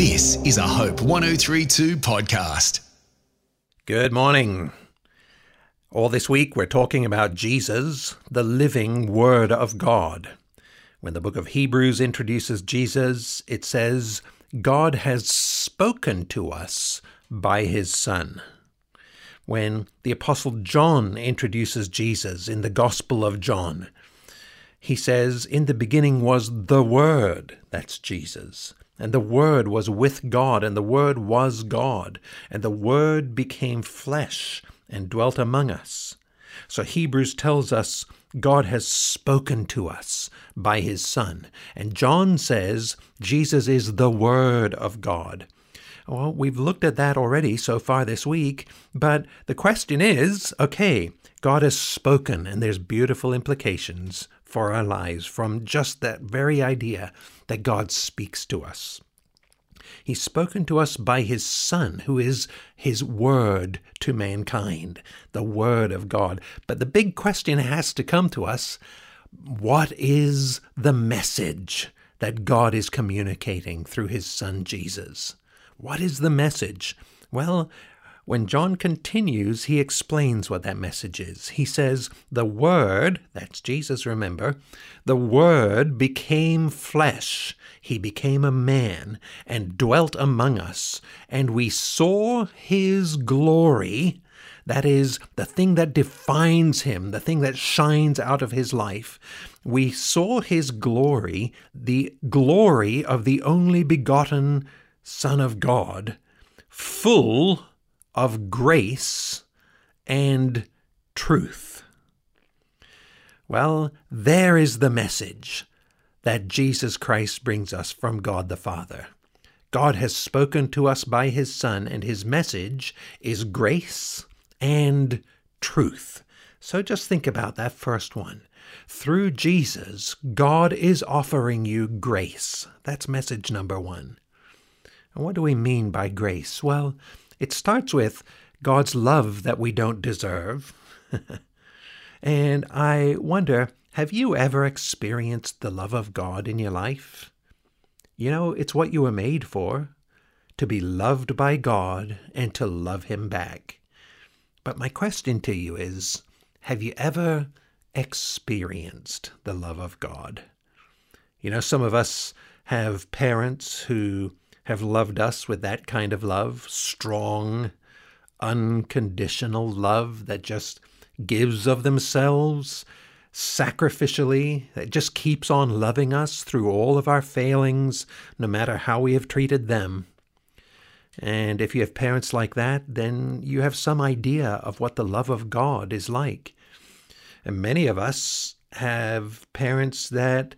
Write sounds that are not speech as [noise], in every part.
This is a Hope 1032 podcast. Good morning. All this week we're talking about Jesus, the living Word of God. When the book of Hebrews introduces Jesus, it says, God has spoken to us by his Son. When the Apostle John introduces Jesus in the Gospel of John, he says, In the beginning was the Word, that's Jesus. And the Word was with God, and the Word was God, and the Word became flesh and dwelt among us. So Hebrews tells us God has spoken to us by his Son. And John says Jesus is the Word of God. Well, we've looked at that already so far this week, but the question is okay, God has spoken, and there's beautiful implications for our lives from just that very idea that God speaks to us. He's spoken to us by His Son, who is His Word to mankind, the Word of God. But the big question has to come to us what is the message that God is communicating through His Son Jesus? What is the message? Well, when John continues, he explains what that message is. He says, The Word, that's Jesus, remember, the Word became flesh. He became a man and dwelt among us, and we saw his glory. That is, the thing that defines him, the thing that shines out of his life. We saw his glory, the glory of the only begotten Son of God, full of grace and truth. Well, there is the message that Jesus Christ brings us from God the Father. God has spoken to us by His Son, and His message is grace and truth. So just think about that first one. Through Jesus, God is offering you grace. That's message number one. And what do we mean by grace? Well, it starts with God's love that we don't deserve. [laughs] and I wonder have you ever experienced the love of God in your life? You know, it's what you were made for to be loved by God and to love Him back. But my question to you is have you ever experienced the love of God? You know, some of us have parents who have loved us with that kind of love, strong, unconditional love that just gives of themselves sacrificially, that just keeps on loving us through all of our failings, no matter how we have treated them. And if you have parents like that, then you have some idea of what the love of God is like. And many of us have parents that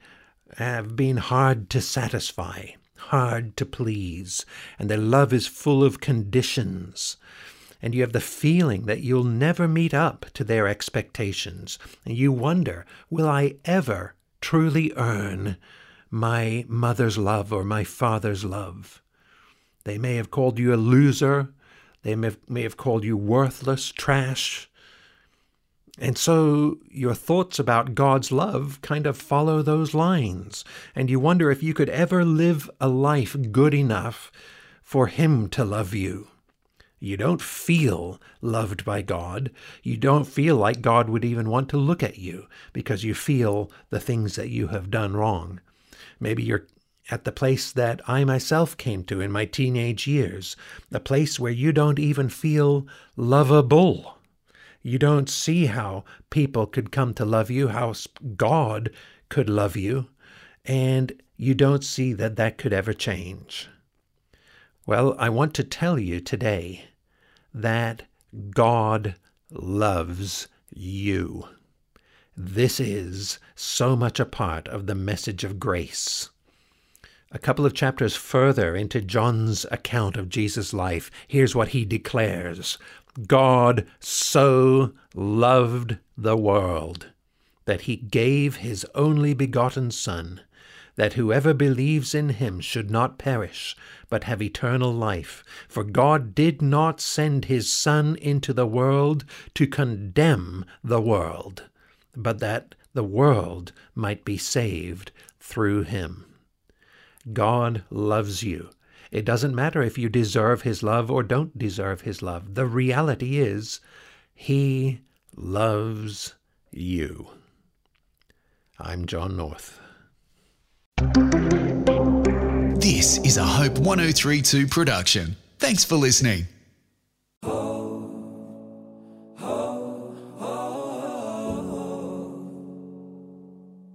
have been hard to satisfy hard to please, and their love is full of conditions. And you have the feeling that you'll never meet up to their expectations. And you wonder, will I ever truly earn my mother's love or my father's love? They may have called you a loser. They may have, may have called you worthless, trash, and so your thoughts about God's love kind of follow those lines, and you wonder if you could ever live a life good enough for Him to love you. You don't feel loved by God. You don't feel like God would even want to look at you because you feel the things that you have done wrong. Maybe you're at the place that I myself came to in my teenage years, a place where you don't even feel lovable. You don't see how people could come to love you, how God could love you, and you don't see that that could ever change. Well, I want to tell you today that God loves you. This is so much a part of the message of grace. A couple of chapters further into John's account of Jesus' life, here's what he declares God so loved the world that he gave his only begotten Son, that whoever believes in him should not perish, but have eternal life. For God did not send his Son into the world to condemn the world, but that the world might be saved through him. God loves you It doesn't matter if you deserve His love or don't deserve His love. The reality is, He loves you. I'm John North. This is a Hope 1032 production. Thanks for listening.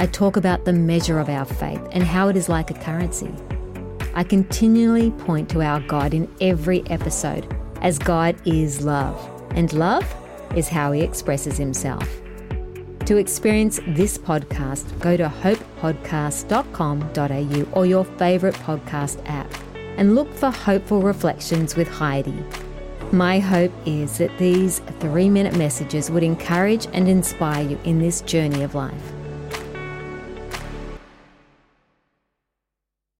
I talk about the measure of our faith and how it is like a currency. I continually point to our God in every episode, as God is love, and love is how He expresses Himself. To experience this podcast, go to hopepodcast.com.au or your favourite podcast app and look for Hopeful Reflections with Heidi. My hope is that these three minute messages would encourage and inspire you in this journey of life.